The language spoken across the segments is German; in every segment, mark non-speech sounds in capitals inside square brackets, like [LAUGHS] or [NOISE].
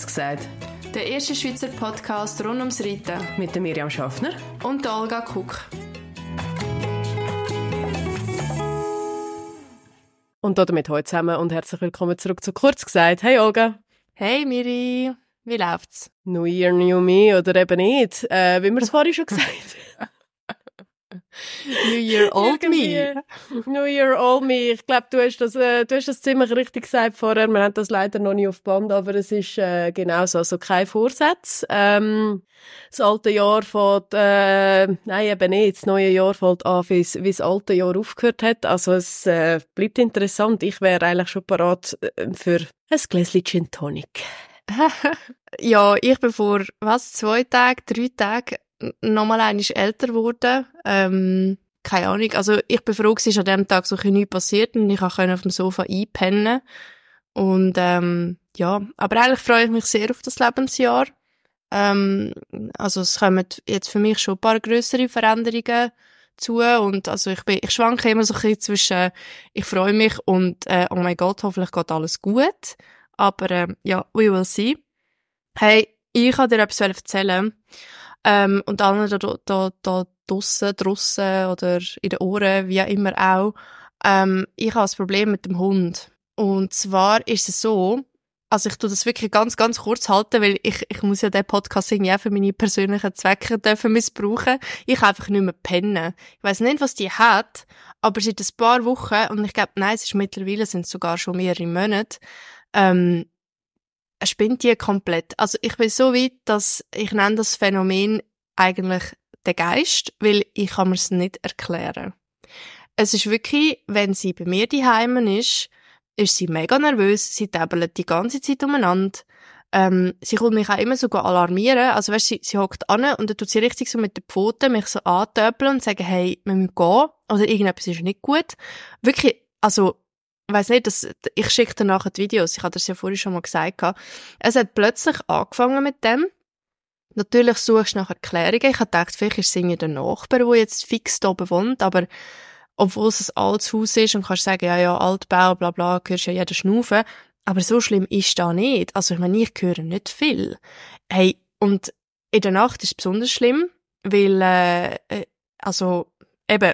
Kurz gesagt. Der erste Schweizer Podcast rund ums Reiten. Mit der Miriam Schaffner. Und der Olga Kuck. Und damit heute zusammen und herzlich willkommen zurück zu Kurz gesagt. Hey Olga. Hey Miri. Wie läuft's? New Year, New Me oder eben nicht, äh, wie wir es vorhin schon gesagt haben. [LAUGHS] New Year [LAUGHS] Old Me. New Year Old Me. Ich glaube, du, hast das, äh, du hast das ziemlich richtig gesagt vorher. Wir haben das leider noch nicht auf Band, aber es ist äh, genau so. Also kein Vorsatz. Ähm, das alte Jahr fällt, äh, nein, eben nicht. Das neue Jahr fällt an, wie das alte Jahr aufgehört hat. Also es äh, bleibt interessant. Ich wäre eigentlich schon parat äh, für ein Gläschen Gin Tonic. [LAUGHS] ja, ich bin vor, was, zwei Tagen, drei Tagen nochmal einmal älter geworden. Ähm, keine Ahnung. Also ich bin froh, dass an dem Tag so ein nichts passiert und ich konnte auf dem Sofa einpennen. Und ähm, ja, aber eigentlich freue ich mich sehr auf das Lebensjahr. Ähm, also es kommen jetzt für mich schon ein paar größere Veränderungen zu und also ich bin, ich schwanke immer so ein bisschen zwischen ich freue mich und äh, oh mein Gott, hoffentlich geht alles gut. Aber äh, ja, we will see. Hey, ich kann dir etwas erzählen. Ähm, und allen da, da, da draussen, draussen oder in den Ohren, wie immer auch. Ähm, ich habe ein Problem mit dem Hund. Und zwar ist es so, also ich tue das wirklich ganz, ganz kurz halten, weil ich, ich muss ja den Podcast irgendwie auch für meine persönlichen Zwecke dürfen missbrauchen. Ich kann einfach nicht mehr pennen. Ich weiß nicht, was die hat, aber seit ein paar Wochen, und ich glaube, nein, es ist mittlerweile, sind es sogar schon mehrere Monate, ähm, spinnt die komplett. Also ich bin so weit, dass ich nenne das Phänomen eigentlich den Geist, weil ich kann mir es nicht erklären. Es ist wirklich, wenn sie bei mir daheim ist, ist sie mega nervös, sie täbelt die ganze Zeit umeinander. Ähm, sie kommt mich auch immer so alarmieren. Also weißt, sie, sie hockt an und dann tut sie richtig so mit den Pfoten mich so antöpeln und sagen, hey, wir müssen gehen. Oder irgendetwas ist nicht gut. Wirklich, also weiß nicht, das, ich schicke dir nachher die Videos, ich hatte das ja vorhin schon mal gesagt. Es hat plötzlich angefangen mit dem. Natürlich suchst du nach Erklärungen. Ich habe gedacht, vielleicht ist es irgendwie der Nachbar, der jetzt fix da oben wohnt, aber obwohl es ein altes Haus ist und kannst sagen, ja, ja, Altbau, bla, bla, hörst ja jeder Schnaufen. Aber so schlimm ist da nicht. Also, ich meine, ich höre nicht viel. Hey, und in der Nacht ist es besonders schlimm, weil, äh, äh also, eben,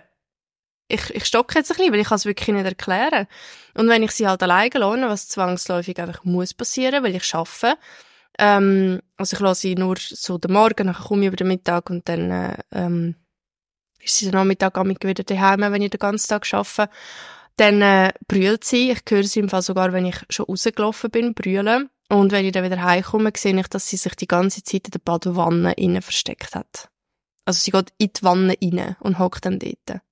ich, ich stocke jetzt ein bisschen, weil ich es wirklich nicht erklären. Und wenn ich sie halt alleine lasse, was zwangsläufig einfach muss passieren, weil ich arbeite, ähm, also ich lasse sie nur so den Morgen, dann komme ich über den Mittag und dann äh, ähm, ist sie den Nachmittag wieder daheim, wenn ich den ganzen Tag arbeite. Dann äh, brüllt sie. Ich höre sie im Fall sogar, wenn ich schon rausgelaufen bin, brüllen. Und wenn ich dann wieder heimkomme, sehe ich, dass sie sich die ganze Zeit in der Badewanne innen versteckt hat. Also sie geht in die Wanne rein und hockt dann dort.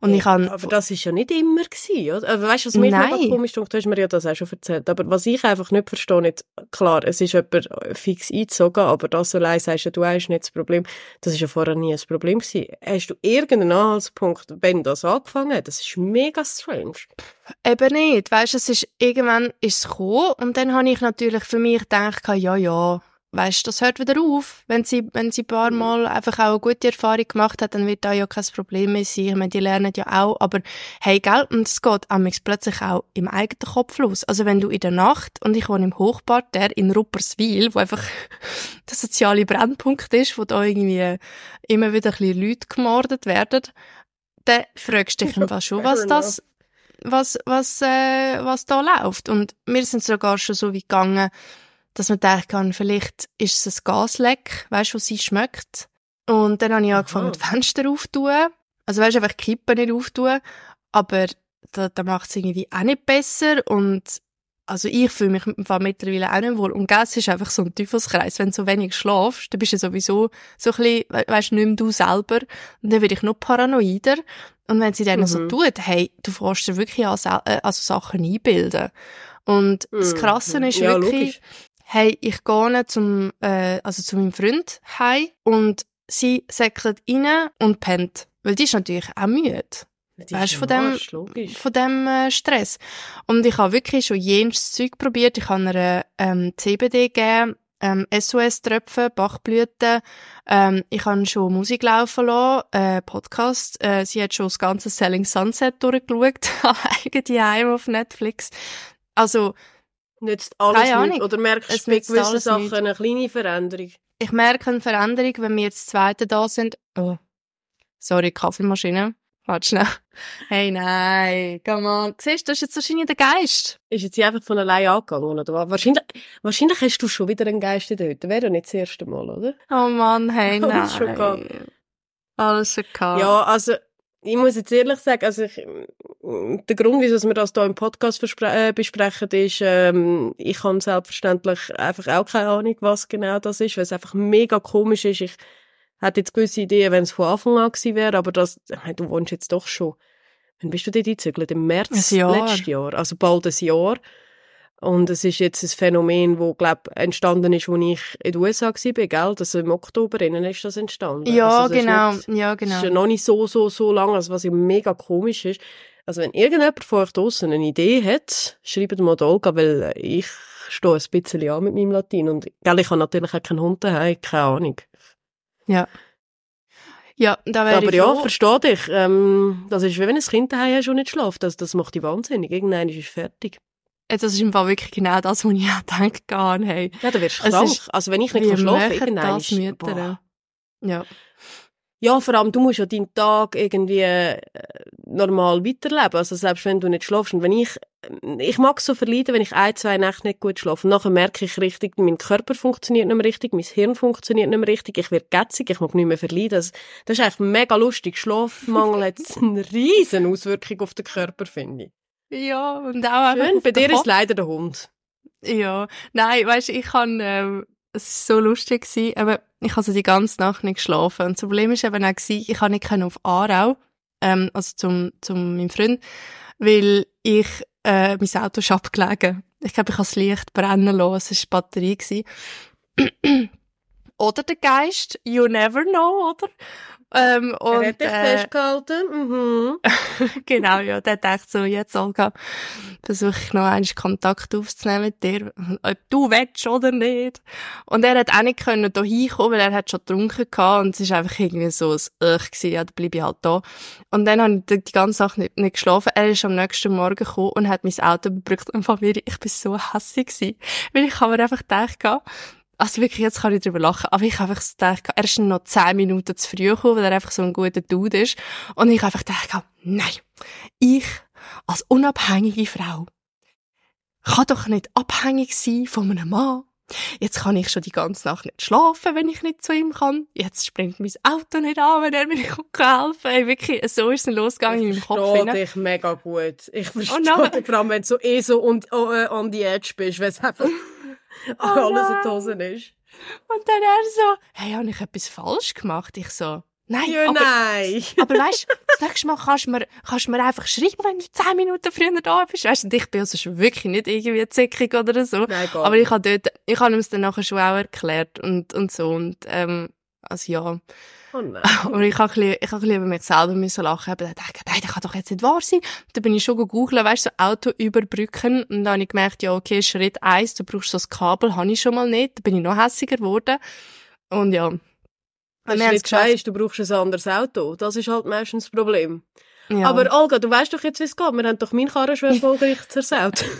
Und ich kann, aber das ist ja nicht immer gewesen, oder? Weißt du, was mir Nein. komisch ist, du hast mir ja das auch schon erzählt. Aber was ich einfach nicht verstehe, nicht, klar, es ist jemand fix eingezogen, aber das allein sagst du, du hast nicht das Problem. Das ist ja vorher nie ein Problem gewesen. Hast du irgendeinen Anhaltspunkt, wenn das angefangen hat? Das ist mega strange. Eben nicht. Weißt du, es ist, irgendwann ist es gekommen und dann habe ich natürlich für mich gedacht, ja, ja, weißt, das hört wieder auf. Wenn sie, wenn sie ein paar. Mal einfach auch eine gute Erfahrung gemacht hat, dann wird da ja kein Problem mehr sein. Ich meine, die lernen ja auch. Aber hey, gell, und es geht amigs plötzlich auch im eigenen Kopf los. Also wenn du in der Nacht, und ich wohne im Hochparterre in Rupperswil, wo einfach [LAUGHS] der soziale Brennpunkt ist, wo da irgendwie immer wieder ein bisschen Leute gemordet werden, dann fragst du dich [LAUGHS] einfach schon, was das, was, was, äh, was da läuft. Und wir sind sogar schon so weit gegangen, dass man denken kann, vielleicht ist es ein Gasleck, weißt du, wo sie schmeckt. Und dann habe ich angefangen, die Fenster aufzutun. Also weißt du, einfach Kippen nicht auftun. Aber da, da macht es irgendwie auch nicht besser. Und also ich fühle mich mit dem Fall mittlerweile auch nicht wohl. Und Gas ist einfach so ein Teufelskreis. Wenn du so wenig schlafst, dann bist du sowieso so ein bisschen, weißt du, nicht mehr du selber. Und dann werde ich noch paranoider. Und wenn sie dann mhm. so tut, hey, du fährst dir wirklich an, äh, also Sachen einbilden. Und mhm. das Krasse ist ja, wirklich, logisch hey, ich gehe zum, äh, also zu meinem Freund heim und sie säckelt rein und pennt. Weil die ist natürlich auch müde. Weißt du, von dem, Arsch, von dem äh, Stress. Und ich habe wirklich schon jenes Zeug probiert. Ich habe ihr ähm, CBD gegeben, ähm, SOS-Tröpfe, Bachblüten. Ähm, ich habe schon Musik laufen lassen, äh, Podcast. Äh, sie hat schon das ganze Selling Sunset durchgeschaut, [LAUGHS] eigene Heim auf Netflix. Also, Nützt alles Keine? Ahnung. Oder merkst Es du bei gewissen Sachen nicht. eine kleine Veränderung? Ich merke eine Veränderung, wenn wir jetzt Zweite da sind. Oh, sorry, Kaffeemaschine. Warte schnell. Hey, nein, come on. Siehst du, das ist jetzt wahrscheinlich der Geist. Ist jetzt einfach von allein angegangen, oder? Wahrscheinlich, wahrscheinlich hast du schon wieder einen Geist in dort. Wäre doch nicht das erste Mal, oder? Oh Mann, hey, [LAUGHS] nein. Alles schon gehabt. Alles schon gehabt. Ja, also, ich muss jetzt ehrlich sagen, also ich, der Grund, wieso wir das hier im Podcast äh, besprechen, ist, ähm, ich habe selbstverständlich einfach auch keine Ahnung, was genau das ist, weil es einfach mega komisch ist. Ich hätte jetzt gewisse Ideen, wenn es von Anfang an gewesen wäre, aber das, ich meine, du wohnst jetzt doch schon. Wann bist du dort eingezügelt? Im März Jahr. letztes Jahr, also bald ein Jahr. Und es ist jetzt ein Phänomen, wo glaub entstanden ist, als ich in den USA war, gell? Also im Oktober innen ist das entstanden. ja also das ist genau. nicht- ja, das ist ja genau. noch nicht so, so, so lang, also was ja mega komisch ist. Also wenn irgendjemand von euch draussen eine Idee hat, schreibt mal Olga, weil ich stehe ein bisschen an mit meinem Latein. Und gell, ich habe natürlich auch keinen Hund daheim, keine Ahnung. Ja. Ja, da wäre Aber ich ja, verstehe dich. Ähm, das ist wie wenn ein Kind daheim hast und nicht schläft. Das, das macht dich wahnsinnig. Irgendwann ist es fertig. Das ist im Fall wirklich genau das, was ich auch gedacht habe. Hey, Ja, dann wirst du Es krank. ist- Also wenn ich nicht kann schlafen machen irgendwann das. Mütter? Ja. Ja, vor allem, du musst ja deinen Tag irgendwie äh, normal weiterleben. Also selbst wenn du nicht schlafst. Und wenn ich, ich mag so verleiden, wenn ich ein, zwei Nächte nicht gut schlafe. Und nachher merke ich richtig, mein Körper funktioniert nicht mehr richtig, mein Hirn funktioniert nicht mehr richtig, ich werde gätzig, ich mag nicht mehr verleiden. Das, das ist eigentlich mega lustig. Schlafmangel hat [LAUGHS] eine riesen Auswirkung auf den Körper, finde ich. Ja, und auch Schön, bei dir ist leider der Hund. Ja, nein, weißt du, ich kann, ähm, es war so lustig gewesen, aber ich habe so die ganze Nacht nicht geschlafen. Und das Problem ist eben auch gewesen, ich kann nicht auf Aarau, ähm, also zum, zum meinem Freund, weil ich, äh, mein Auto ist abgelegen. Ich glaube, ich habe das Licht brennen lassen, es war die Batterie. Gewesen. [CLEARS THROAT] oder der Geist, you never know, oder? Ähm, und, er hat dich äh, festgehalten. Mhm. [LAUGHS] genau, ja, der dachte so, jetzt, Olga, versuche ich noch einmal Kontakt aufzunehmen mit dir, ob du willst oder nicht. Und er hat auch nicht können da hinkommen, weil er hat schon getrunken gehabt und es ist einfach irgendwie so ein Ugh gewesen, ja, da bleib ich halt da. Und dann habe ich die ganze Nacht nicht, nicht geschlafen. Er ist am nächsten Morgen gekommen und hat mein Auto überbrückt und Familie, ich bin so hässlich gewesen, weil ich habe mir einfach gedacht, also wirklich, jetzt kann ich drüber lachen, aber ich habe einfach gedacht, er ist noch zehn Minuten zu früh gekommen, weil er einfach so ein guter Dude ist. Und ich habe einfach gedacht, nein, ich als unabhängige Frau kann doch nicht abhängig sein von einem Mann. Jetzt kann ich schon die ganze Nacht nicht schlafen, wenn ich nicht zu ihm kann. Jetzt springt mein Auto nicht an, wenn er mir nicht helfen kann. Ey, wirklich, so ist es losgegangen in meinem Ich Kopf. verstehe hinein. dich mega gut. Ich verstehe nachher- dich, vor allem wenn du so eh so on, oh, äh, on the edge bist, weil es einfach [LAUGHS] alles in die Hosen ist. Und dann er so, hey, habe ich etwas falsch gemacht? Ich so, nein, Ja, aber, nein. aber weißt, das nächste Mal kannst du mir, kannst du mir einfach schreiben, wenn du zehn Minuten früher da bist. Weißt du, und ich bin also wirklich nicht irgendwie zickig oder so. Nein, Aber ich habe dort, ich habe ihm es dann nachher schon auch erklärt und, und so und, ähm, also ja. Oh nein. Aber ich habe ein bisschen, ich über mich selber müssen lachen. Aber dann dachte ich, nein, das kann doch jetzt nicht wahr sein. Dann bin ich schon gegoogelt, weißt du, so Auto überbrücken. Und dann habe ich gemerkt, ja, okay, Schritt eins, du brauchst so ein Kabel, habe ich schon mal nicht. Dann bin ich noch hässiger geworden. Und ja. Du haben es nicht weißt, du brauchst ein anderes Auto. Das ist halt meistens das Problem. Ja. Aber Olga, du weißt doch jetzt, wie es geht. Wir haben doch meinen Karren schon erfolgreich zersaut. [LAUGHS]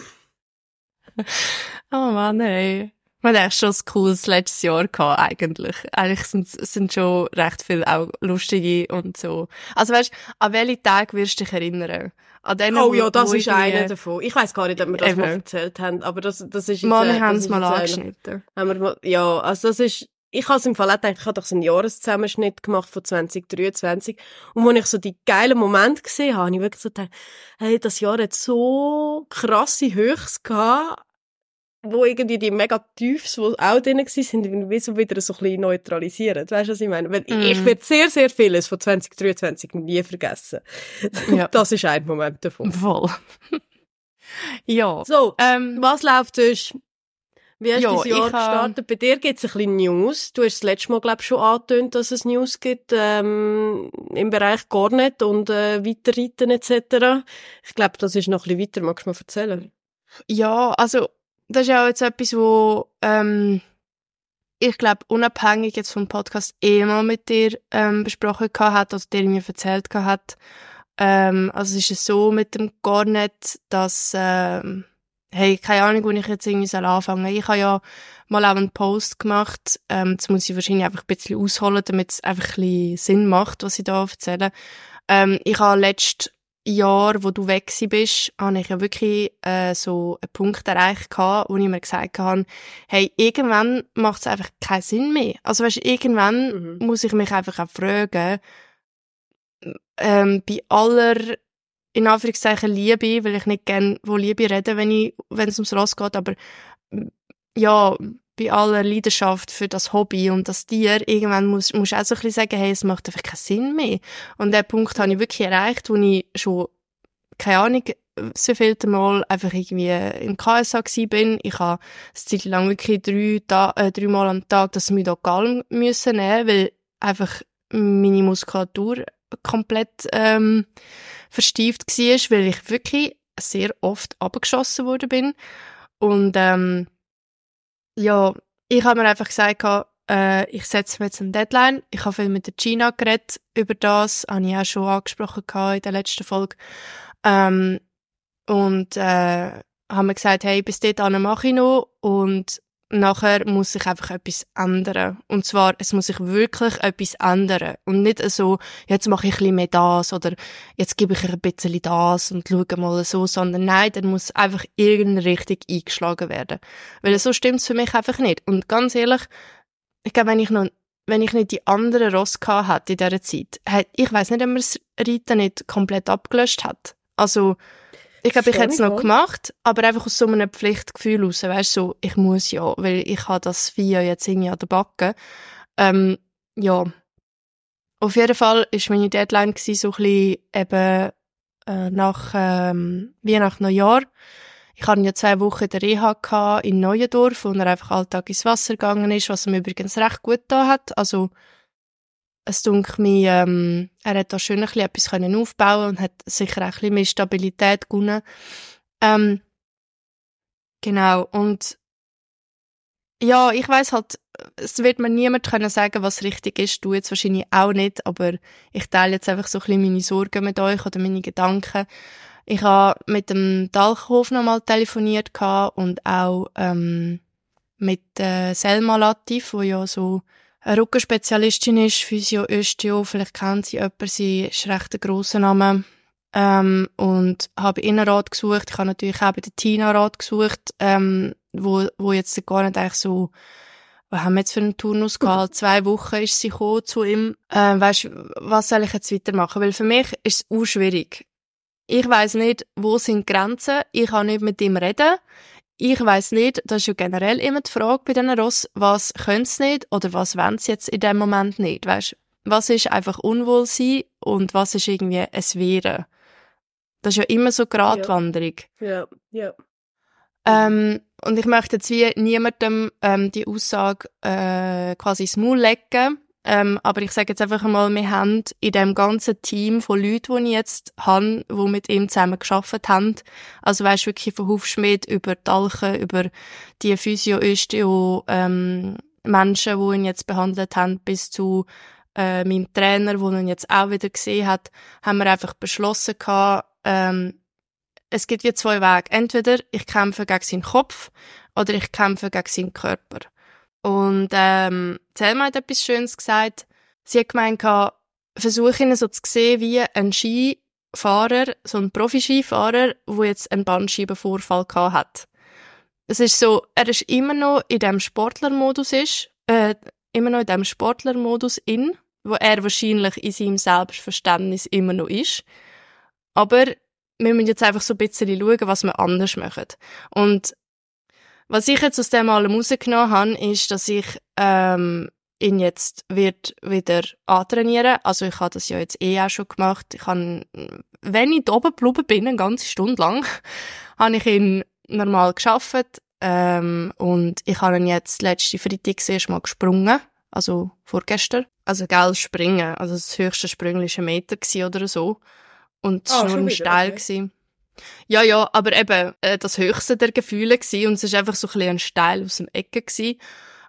[LAUGHS] oh Mann, ey. Haben echt schon ein cooles letztes Jahr gehabt, eigentlich. Eigentlich sind, sind schon recht viele auch lustige und so. Also weißt, an welche Tage wirst du dich erinnern? An denen, oh wo- ja, das wo ist einer davon. Ich weiss gar nicht, ob wir das Eben. mal erzählt haben, aber das, das ist jetzt... Mal, äh, wir haben es mal angeschnitten. Mal, ja, also das ist, ich habe im Fall auch gedacht, ich habe doch so einen Jahreszusammenschnitt gemacht von 2023. Und als ich so die geilen Momente gesehen habe, habe ich wirklich so gedacht, hey, das Jahr hat so krasse Höchst gehabt, wo irgendwie die mega Tiefs, die auch drin waren, sind wie so wieder so ein bisschen neutralisiert. Weißt du, was ich meine? Weil Mhm. ich, ich werde sehr, sehr vieles von 2023 nie vergessen. Ja. [LAUGHS] Das ist ein Moment davon. Voll. [LAUGHS] ja. So, Ähm, was läuft sonst? Wie hast Ja, du das Jahr ich, gestartet? Bei dir gibt es ein bisschen News. Du hast das letzte Mal, glaube ich, schon angetönt, dass es News gibt ähm, im Bereich Garnet und äh, Weiterreiten etc. Ich glaube, das ist noch ein bisschen weiter. Magst du mal erzählen? ja, also, das ist ja auch jetzt etwas, wo, ähm, ich glaube, unabhängig jetzt vom Podcast eh mal mit dir ähm, besprochen gehabt hat, also dir mir erzählt gehabt hat. Ähm, also es ist so mit dem Garnet, dass ähm, hey, keine Ahnung, wo ich jetzt irgendwie anfangen soll. Ich habe ja mal auch einen Post gemacht, ähm, jetzt muss ich wahrscheinlich einfach ein bisschen ausholen, damit es einfach ein bisschen Sinn macht, was ich da erzähle. Ähm, ich habe letztes Jahr, wo du weg bist, habe ich ja wirklich äh, so einen Punkt erreicht gehabt, wo ich mir gesagt habe, hey, irgendwann macht es einfach keinen Sinn mehr. Also weißt, irgendwann mhm. muss ich mich einfach auch fragen, ähm, bei aller in Anführungszeichen Liebe, weil ich nicht gerne von Liebe rede, wenn ich, wenn es ums Ross geht, aber ja, bei aller Leidenschaft für das Hobby und das Tier, irgendwann muss, muss auch so ein bisschen sagen, hey, es macht einfach keinen Sinn mehr. Und den Punkt habe ich wirklich erreicht, wo ich schon, keine Ahnung, so viel Mal einfach irgendwie im KSA bin. Ich habe eine Zeit lang wirklich drei, da, äh, drei Mal am Tag das Midogalm müssen nehmen, weil einfach meine Muskulatur komplett ähm, verstieft war, weil ich wirklich sehr oft abgeschossen worden bin. Und ähm, ja, ich habe mir einfach gesagt, äh, ich setze mir jetzt eine Deadline. Ich habe viel mit der Gina geredet über das, habe ich auch schon angesprochen in der letzten Folge. Ähm, und äh, haben mir gesagt, hey, bis dahin mache ich noch und nachher muss sich einfach etwas ändern. Und zwar, es muss sich wirklich etwas ändern. Und nicht so, jetzt mache ich ein bisschen mehr das oder jetzt gebe ich ein bisschen das und schaue mal so, sondern nein, dann muss einfach irgendeine Richtung eingeschlagen werden. Weil so stimmt es für mich einfach nicht. Und ganz ehrlich, ich glaube, wenn ich noch wenn ich nicht die anderen Ross hatte in dieser Zeit, ich weiß nicht, ob man das Reiten nicht komplett abgelöscht hat. Also, ich glaube, ich hätte es noch gemacht, aber einfach aus so einem Pflichtgefühl raus, weißt du, so, ich muss ja, weil ich habe das Vieh jetzt irgendwie an der Backe. Ähm, ja. Auf jeden Fall ist meine Deadline gewesen, so ein bisschen eben äh, nach ähm, Weihnachten Neujahr. Ich hatte ja zwei Wochen in der Reha in Neuendorf, wo er einfach Alltag ins Wasser gegangen ist, was ihm übrigens recht gut da hat. Also es dunkelt mir, ähm, er hat da schön ein bisschen etwas können aufbauen und hat sicher auch ein bisschen mehr Stabilität gewonnen. Ähm, genau, und ja, ich weiß halt, es wird mir niemand können sagen, was richtig ist, du jetzt wahrscheinlich auch nicht, aber ich teile jetzt einfach so ein bisschen meine Sorgen mit euch oder meine Gedanken. Ich habe mit dem Dalchhof nochmal telefoniert und auch ähm, mit äh, Selma Latif, wo ja so eine Rückenspezialistin ist, Physio, Östio, vielleicht kennt sie jemanden, sie ist recht ein grosser Name. Ähm, und habe Innenrat gesucht. Ich habe natürlich auch bei der Tina Rat gesucht, ähm, wo, wo jetzt gar nicht eigentlich so, was haben wir jetzt für einen Turnus [LAUGHS] gehabt? Zwei Wochen ist sie gekommen zu ihm. Ähm, weißt, was soll ich jetzt weitermachen? Weil für mich ist es auch schwierig. Ich weiß nicht, wo sind die Grenzen. Ich kann nicht mit ihm reden ich weiß nicht, das ist ja generell immer die Frage bei diesen Ross, was können sie nicht oder was wollen sie jetzt in dem Moment nicht, weißt? Was ist einfach Unwohlsein und was ist irgendwie es Wehren? Das ist ja immer so Gratwanderung. Ja, ja. Ähm, und ich möchte jetzt wie niemandem ähm, die Aussage äh, quasi ins Maul legen, ähm, aber ich sage jetzt einfach einmal, wir haben in dem ganzen Team von Leuten, die ich jetzt habe, die mit ihm zusammen geschafft haben, also weißt wirklich von Hufschmied über Dalchen, über die Physio, Östeo, ähm, Menschen, die ihn jetzt behandelt haben, bis zu äh, meinem Trainer, der ihn jetzt auch wieder gesehen hat, haben wir einfach beschlossen gehabt, ähm, es gibt wie zwei Wege. Entweder ich kämpfe gegen seinen Kopf oder ich kämpfe gegen seinen Körper. Und ähm, Selma hat etwas Schönes gesagt. Sie hat gemeint, versuche ihn so zu sehen wie ein Skifahrer, so ein Profi-Skifahrer, der jetzt einen Bandscheibenvorfall gehabt hat. Es ist so, er ist immer noch in dem Sportlermodus ist, äh, immer noch in dem Sportlermodus in, wo er wahrscheinlich in seinem Selbstverständnis immer noch ist. Aber wir müssen jetzt einfach so ein bisschen schauen, was wir anders machen. Und was ich jetzt aus dem allem rausgenommen habe, ist, dass ich ähm, ihn jetzt wird wieder antrainieren. Also ich habe das ja jetzt eh auch schon gemacht. Ich habe, wenn ich da oben geblieben bin, eine ganze Stunde lang, [LAUGHS] habe ich ihn normal geschafft ähm, und ich habe ihn jetzt letzte Freitag das erste Mal gesprungen, also vorgestern. Also geil springen, also das höchste war ein Meter oder so. Und es war oh, nur ein Steil. Okay. Ja, ja, aber eben äh, das höchste der Gefühle gewesen, und es ist einfach so ein bisschen ein Steil aus dem Ecke gewesen.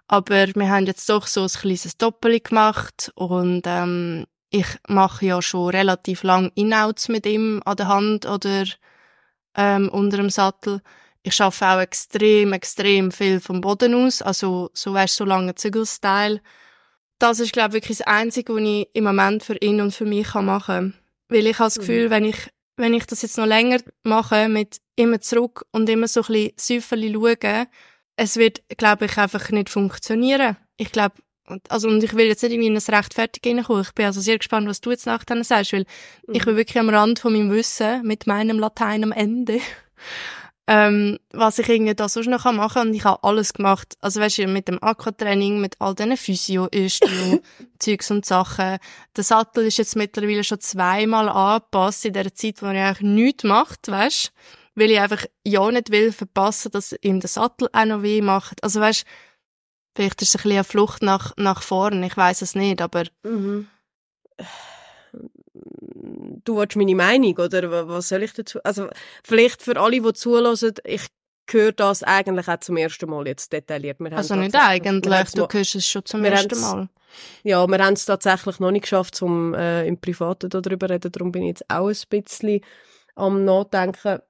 Aber wir haben jetzt doch so ein kleines Doppel gemacht und ähm, ich mache ja schon relativ lang Inouts mit ihm an der Hand oder ähm, unter dem Sattel. ich schaffe auch extrem, extrem viel vom Boden aus. Also, so weißt so lange Zügelstyle. Das ist, glaube ich, wirklich das Einzige, was ich im Moment für ihn und für mich machen kann. Weil ich habe das Gefühl, mhm. wenn ich, wenn ich das jetzt noch länger mache, mit immer zurück und immer so ein bisschen Säuferli schauen, es wird, glaube ich, einfach nicht funktionieren. Ich glaube, also, und ich will jetzt nicht irgendwie in ein Rechtfertigen reinkommen. Ich bin also sehr gespannt, was du jetzt nachher sagst, weil mhm. ich bin wirklich am Rand von meinem Wissen mit meinem Latein am Ende. Ähm, was ich irgendwie da sonst noch machen kann. Und ich habe alles gemacht. Also, weißt du, mit dem Aquatraining, mit all diesen Physio, Östio, [LAUGHS] Zeugs und Sachen. Der Sattel ist jetzt mittlerweile schon zweimal angepasst in der Zeit, wo er eigentlich nichts macht, weißt weil ich einfach ja nicht will verpassen, dass ihm der Sattel auch noch weh macht. Also weißt, vielleicht ist es ein bisschen eine Flucht nach, nach vorn, ich weiß es nicht, aber... Mhm. Du willst meine Meinung, oder was soll ich dazu... Also vielleicht für alle, die zulassen, ich höre das eigentlich auch zum ersten Mal jetzt detailliert. Also nicht eigentlich, du hörst es schon zum ersten Mal. Ja, wir haben es tatsächlich noch nicht geschafft, um äh, im Privaten darüber zu reden, darum bin ich jetzt auch ein bisschen am Nachdenken.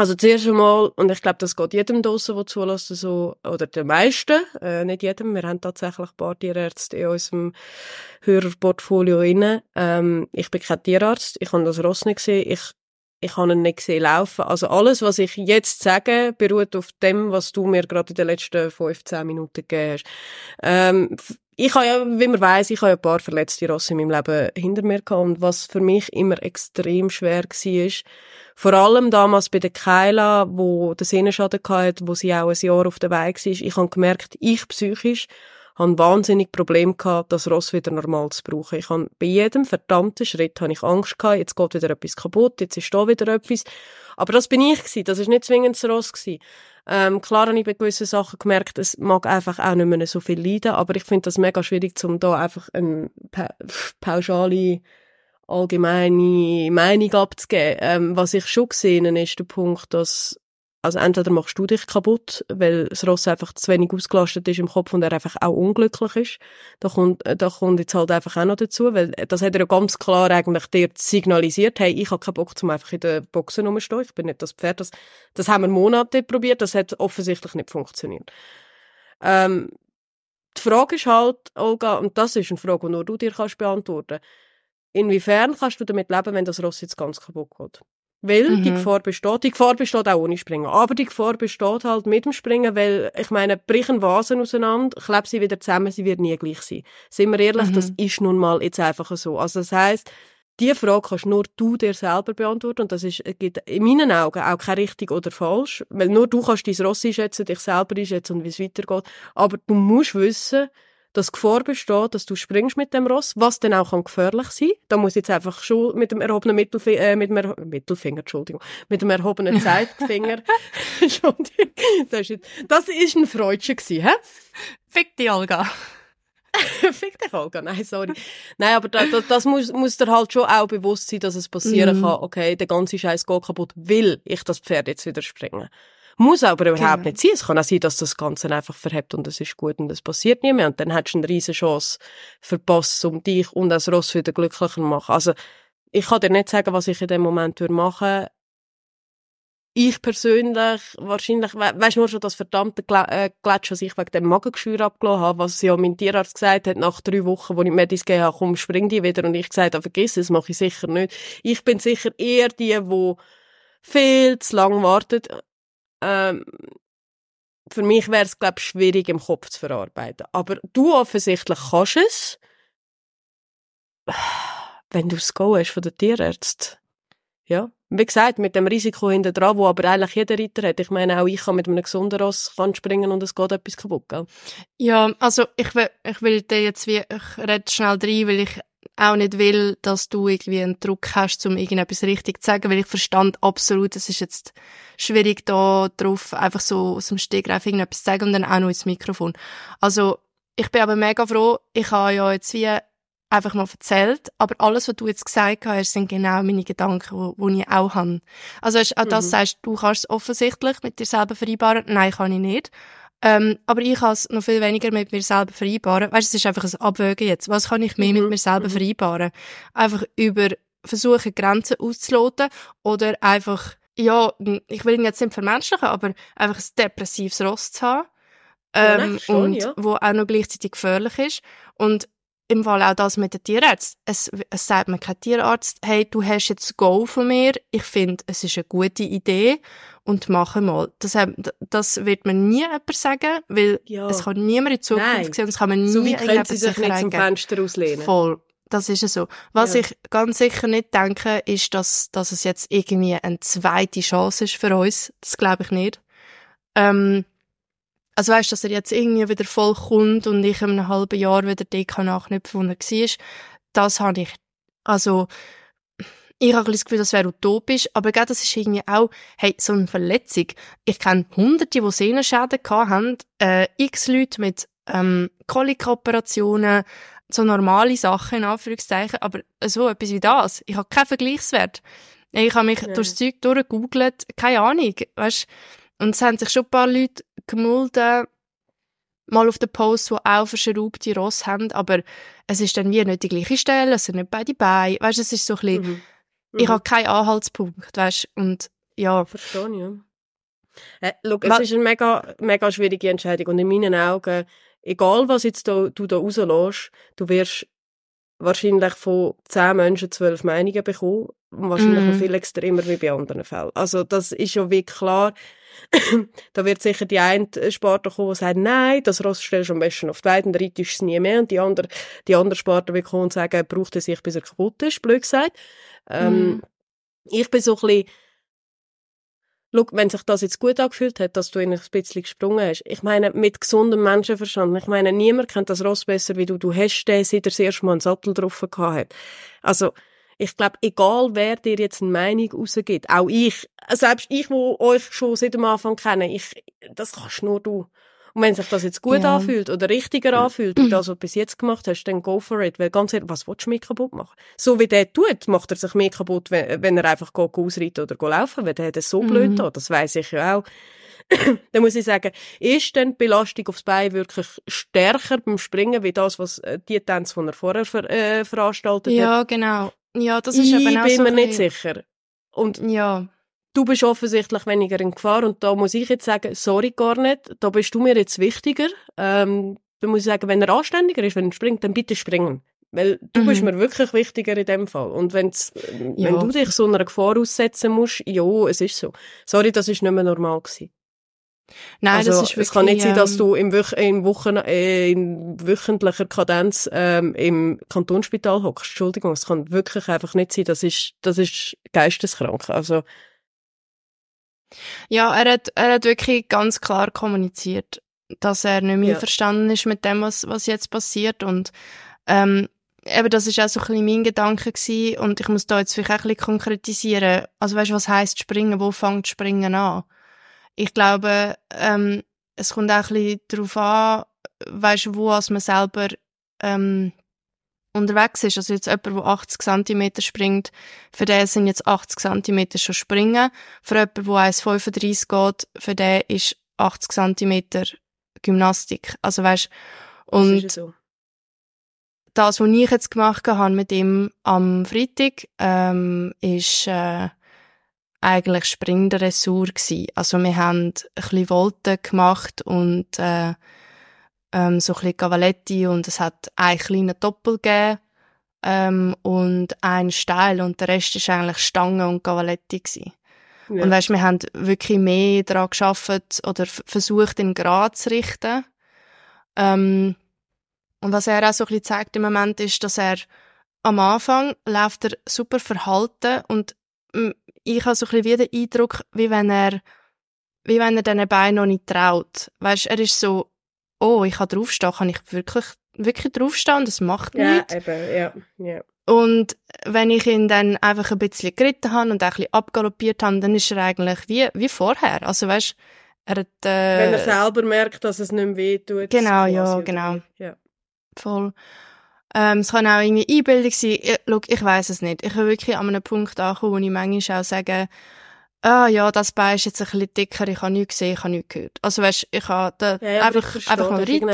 Also zuerst einmal, und ich glaube, das geht jedem draussen, der zulässt, so, oder den meisten, äh, nicht jedem, wir haben tatsächlich ein paar Tierärzte in unserem Hörerportfolio drin. Ähm, ich bin kein Tierarzt, ich habe das Ross nicht gesehen, ich, ich habe ihn nicht gesehen laufen. Also alles, was ich jetzt sage, beruht auf dem, was du mir gerade in den letzten 15 Minuten gegeben hast. Ähm, ich habe ja, wie man weiß, ich habe ein paar verletzte Rosse in meinem Leben hinter mir gehabt und was für mich immer extrem schwer war, ist, vor allem damals bei der Keila, wo der Sehnenschaden hatte, wo sie auch ein Jahr auf der Weg war, ich habe gemerkt, ich psychisch habe wahnsinnig Probleme gehabt, das Ross wieder normal zu brauchen. Ich habe bei jedem verdammten Schritt habe ich Angst gehabt, jetzt geht wieder etwas kaputt, jetzt ist da wieder etwas. Aber das bin ich gewesen, das ist nicht zwingend das Ross gewesen. Ähm, klar habe ich bei gewissen Sachen gemerkt, es mag einfach auch nicht mehr so viel leiden, aber ich finde das mega schwierig, um da einfach eine pa pauschale allgemeine Meinung abzugeben. Ähm, was ich schon gesehen ist der Punkt, dass also entweder machst du dich kaputt, weil das Ross einfach zu wenig ausgelastet ist im Kopf und er einfach auch unglücklich ist. Da kommt, äh, da kommt jetzt halt einfach auch noch dazu, weil das hat er ja ganz klar eigentlich dir signalisiert, hey, ich habe keinen Bock, zum einfach in der Boxen rumzustehen, ich bin nicht das Pferd. Das, das haben wir Monate probiert, das hat offensichtlich nicht funktioniert. Ähm, die Frage ist halt, Olga, und das ist eine Frage, die nur du dir kannst beantworten inwiefern kannst du damit leben, wenn das Ross jetzt ganz kaputt geht? Weil mhm. die Gefahr besteht. Die Gefahr besteht auch ohne Springen. Aber die Gefahr besteht halt mit dem Springen, weil, ich meine, brechen Vasen auseinander, kleben sie wieder zusammen, sie wird nie gleich sein. Sind wir ehrlich, mhm. das ist nun mal jetzt einfach so. Also das heisst, die Frage kannst nur du dir selber beantworten und das ist, gibt in meinen Augen auch kein richtig oder falsch, weil nur du kannst dein Ross einschätzen, dich selber einschätzen und wie es weitergeht. Aber du musst wissen, dass Gefahr besteht, dass du springst mit dem Ross, was dann auch kann gefährlich sein. Da muss jetzt einfach schon mit dem erhobenen Mittelfinger, äh, mit dem Mittelfinger, Entschuldigung, mit dem erhobenen [LAUGHS] Zeigefinger, [LAUGHS] Entschuldigung, das ist, das ist ein Freudchen gewesen, hä? Fick die Olga. [LAUGHS] Fick dich, Olga. Nein, sorry. Nein, aber das, das, das muss, muss dir halt schon auch bewusst sein, dass es passieren mm. kann, okay, der ganze Scheiß geht kaputt, will ich das Pferd jetzt wieder springen. Muss aber überhaupt genau. nicht sein. Es kann auch sein, dass das Ganze einfach verhebt und es ist gut und es passiert nicht mehr. Und dann hättest du eine riesige Chance verpasst, um dich und das Ross wieder glücklicher zu machen. Also, ich kann dir nicht sagen, was ich in dem Moment machen würde. Ich persönlich, wahrscheinlich, we weißt du nur schon das verdammte äh, Gletsch, was ich wegen dem Magengeschwür abgelassen habe, was ja mein Tierarzt gesagt hat, nach drei Wochen, wo ich Medis gegeben habe, komm, spring die wieder. Und ich gesagt habe, vergiss es, mache ich sicher nicht. Ich bin sicher eher die, die viel zu lang wartet ähm, für mich wäre es, glaube ich, schwierig im Kopf zu verarbeiten. Aber du offensichtlich kannst es, wenn du Go hast von der Tierärzten. Ja. Wie gesagt, mit dem Risiko hinter dran, wo aber eigentlich jeder Reiter hat. Ich meine, auch ich kann mit einem gesunden Ross kann springen und es geht etwas kaputt, gell? Ja, also ich will, ich will jetzt wie, ich rede schnell rein, weil ich auch nicht will, dass du irgendwie einen Druck hast, um irgendetwas richtig zu sagen, weil ich verstand absolut, es ist jetzt schwierig da drauf, einfach so aus dem Stegreif irgendetwas zu sagen und dann auch noch ins Mikrofon. Also, ich bin aber mega froh, ich habe ja jetzt wie einfach mal erzählt, aber alles, was du jetzt gesagt hast, sind genau meine Gedanken, die ich auch habe. Also, auch das mhm. sagst, du kannst es offensichtlich mit dir selber vereinbaren. Nein, kann ich nicht. Ähm, aber ich kann es noch viel weniger mit mir selber vereinbaren. Weißt, es ist einfach ein Abwägen jetzt. Was kann ich mehr mhm. mit mir selber mhm. vereinbaren? Einfach über versuchen, Grenzen auszuloten oder einfach ja, ich will ihn jetzt nicht vermenschlichen, aber einfach ein depressives Ross zu haben. Ja, Ähm, verstehe und ich, ja. wo auch noch gleichzeitig gefährlich ist. Und im Fall auch das mit den Tierärzten. Es, es sagt mir kein Tierarzt, hey, du hast jetzt Go von mir, ich finde, es ist eine gute Idee und mache mal. Das, das wird mir nie jemand sagen, weil Ja. es kann niemand in Zukunft Nein. sehen und es kann man nie So irgendjemand sie sich nicht Sicherheit zum. Fenster auslehnen. Voll. Das ist so. Was Ja. ich ganz sicher nicht denke, ist, dass, dass es jetzt irgendwie eine zweite Chance ist für uns. Das glaube ich nicht. Ähm, also weißt, dass er jetzt irgendwie wieder voll kommt und ich in einem halben Jahr wieder den kann nachknüpfen, wo er war. Das habe ich, also, ich habe das Gefühl, das wäre utopisch, aber gerade das ist irgendwie auch, hey, so eine Verletzung. Ich kenne Hunderte, die Sehnenschäden haben, äh, x Leute mit, ähm, Kolikoperationen, so normale Sachen, in Anführungszeichen, aber so etwas wie das. Ich habe keinen Vergleichswert. Ich habe mich Ja. durchs Zeug durchgegoogelt, keine Ahnung, weißt Und es haben sich schon ein paar Leute gemulden, mal auf den Post, die auch verschraubte Ross haben, aber es ist dann wie nicht die gleiche Stelle, es sind nicht beide Beine, weißt es ist so ein bisschen, Mhm. ich Mhm. habe keinen Anhaltspunkt, weißt und ja, Verstehe ich, ja. Äh, schau, es ist eine mega, mega schwierige Entscheidung und in meinen Augen, egal was jetzt da, du da rauslässt, du wirst wahrscheinlich von zehn Menschen zwölf Meinungen bekommen, wahrscheinlich Mhm. noch viel extremer wie bei anderen Fällen. Also das ist ja wirklich klar. [COUGHS] da wird sicher die eine Sparte kommen, die sagt, nein, das Ross stellst du am besten auf die Weide und reitest es nie mehr. Und die andere, die andere Sparte wird kommen und sagen, braucht er sich, bis er kaputt ist, blöd gesagt. Ähm, Mhm. Ich bin so ein bisschen, Schau, wenn sich das jetzt gut angefühlt hat, dass du ihn ein bisschen gesprungen hast. Ich meine, mit gesundem Menschenverstand. Ich meine, niemand kennt das Ross besser wie du. Du hast den, seit er das erste Mal einen Sattel drauf gehabt hat. Also, ich glaube, egal wer dir jetzt eine Meinung rausgibt, auch ich, selbst ich, wo euch schon seit dem Anfang kenne, ich, das kannst nur du. Und wenn sich das jetzt gut Ja. anfühlt oder richtiger anfühlt, wie das, was du bis jetzt gemacht hast, dann go for it. Weil ganz ehrlich, was willst du mir kaputt machen? So wie der tut, macht er sich mehr kaputt, wenn, wenn er einfach geht, ausreiten oder geht laufen Weil der hat es so blöd Mhm. da. Das weiss ich ja auch. [COUGHS] dann muss ich sagen, ist denn die Belastung aufs Bein wirklich stärker beim Springen, wie das, was äh, die Tänze, die er vorher ver, äh, veranstaltet hat? ja, genau. Ja, das ist ich eben auch bin so mir nicht sicher. Und Ja, du bist offensichtlich weniger in Gefahr und da muss ich jetzt sagen, sorry gar nicht, da bist du mir jetzt wichtiger. Ähm, da muss ich sagen, wenn er anständiger ist, wenn er springt, dann bitte springen. Weil du Mhm. bist mir wirklich wichtiger in dem Fall. Und wenn's, Ja. wenn du dich so einer Gefahr aussetzen musst, ja, es ist so. Sorry, das ist nicht mehr normal gewesen. Nein, also, das ist wirklich... es kann nicht sein, dass ähm, du im Wöch in, Wochen äh, in wöchentlicher Kadenz ähm, im Kantonsspital hockst. Entschuldigung, es kann wirklich einfach nicht sein. Das ist, das ist geisteskrank. Also, Ja, er hat, er hat wirklich ganz klar kommuniziert, dass er nicht mehr Ja. verstanden ist mit dem, was, was jetzt passiert und ähm, eben das ist auch so ein bisschen mein Gedanke gewesen und ich muss da jetzt vielleicht auch ein bisschen konkretisieren. Also weißt du, was heißt Springen? Wo fängt Springen an? Ich glaube, ähm, es kommt auch ein bisschen darauf an, weißt du, wo als man selber ähm, unterwegs ist. Also jetzt jemand, der 80 cm springt, für den sind jetzt 80 cm schon Springen. Für jemanden, der 1,35 geht, für den ist 80 cm Gymnastik. Also weißt, das und ist so. das, was ich jetzt gemacht habe mit ihm am Freitag, ähm, ist äh, eigentlich Springdressur gsi. Also wir haben ein bisschen Volte gemacht und äh, ähm, so ein bisschen Cavaletti und es hat einen kleinen Doppel gegeben ähm, und einen Steil und der Rest ist eigentlich Stange und Cavaletti gsi. Ja. Und weißt, wir haben wirklich mehr daran geschafft oder versucht, ihn gerade zu richten. Ähm, und was er auch so ein bisschen zeigt im Moment ist, dass er am Anfang läuft er super verhalten und ich habe so ein bisschen wie den Eindruck, wie wenn er, wie wenn er diesen Beinen noch nicht traut. Weißt, er ist so, oh, ich kann draufstehen, kann ich wirklich, wirklich draufstehen und das macht ja, nichts. eben, ja, ja. Und wenn ich ihn dann einfach ein bisschen geritten habe und auch ein bisschen abgaloppiert habe, dann ist er eigentlich wie, wie vorher. Also weißt, er hat, äh, Wenn er selber merkt, dass es nicht mehr weh tut. Genau, ja, genau. Ja. voll. Ähm, es kann auch irgendwie Einbildung sein. Ich, schau, ich weiss es nicht. Ich will wirklich an einem Punkt ankommen, wo ich manchmal auch sage, ah ja, das Bein ist jetzt ein bisschen dicker, ich habe nichts gesehen, ich habe nichts gehört. Also weißt, ich habe da Ja, einfach, verstehe einfach mal reiten.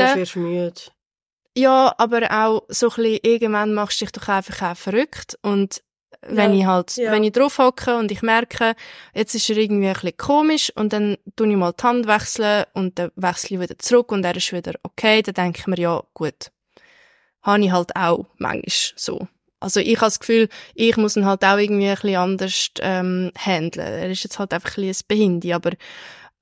Ja, aber auch so ein bisschen, irgendwann machst du dich doch einfach auch verrückt und wenn Ja, ich halt, ja. wenn ich drauf hocke und ich merke, jetzt ist er irgendwie ein bisschen komisch und dann tue ich mal die Hand wechseln und dann wechsle ich wieder zurück und er ist wieder okay, dann denke ich mir, ja, gut. Habe ich halt auch manchmal so. Also ich habe das Gefühl, ich muss ihn halt auch irgendwie ein bisschen anders ähm, handeln. Er ist jetzt halt einfach ein bisschen ein Behindi, aber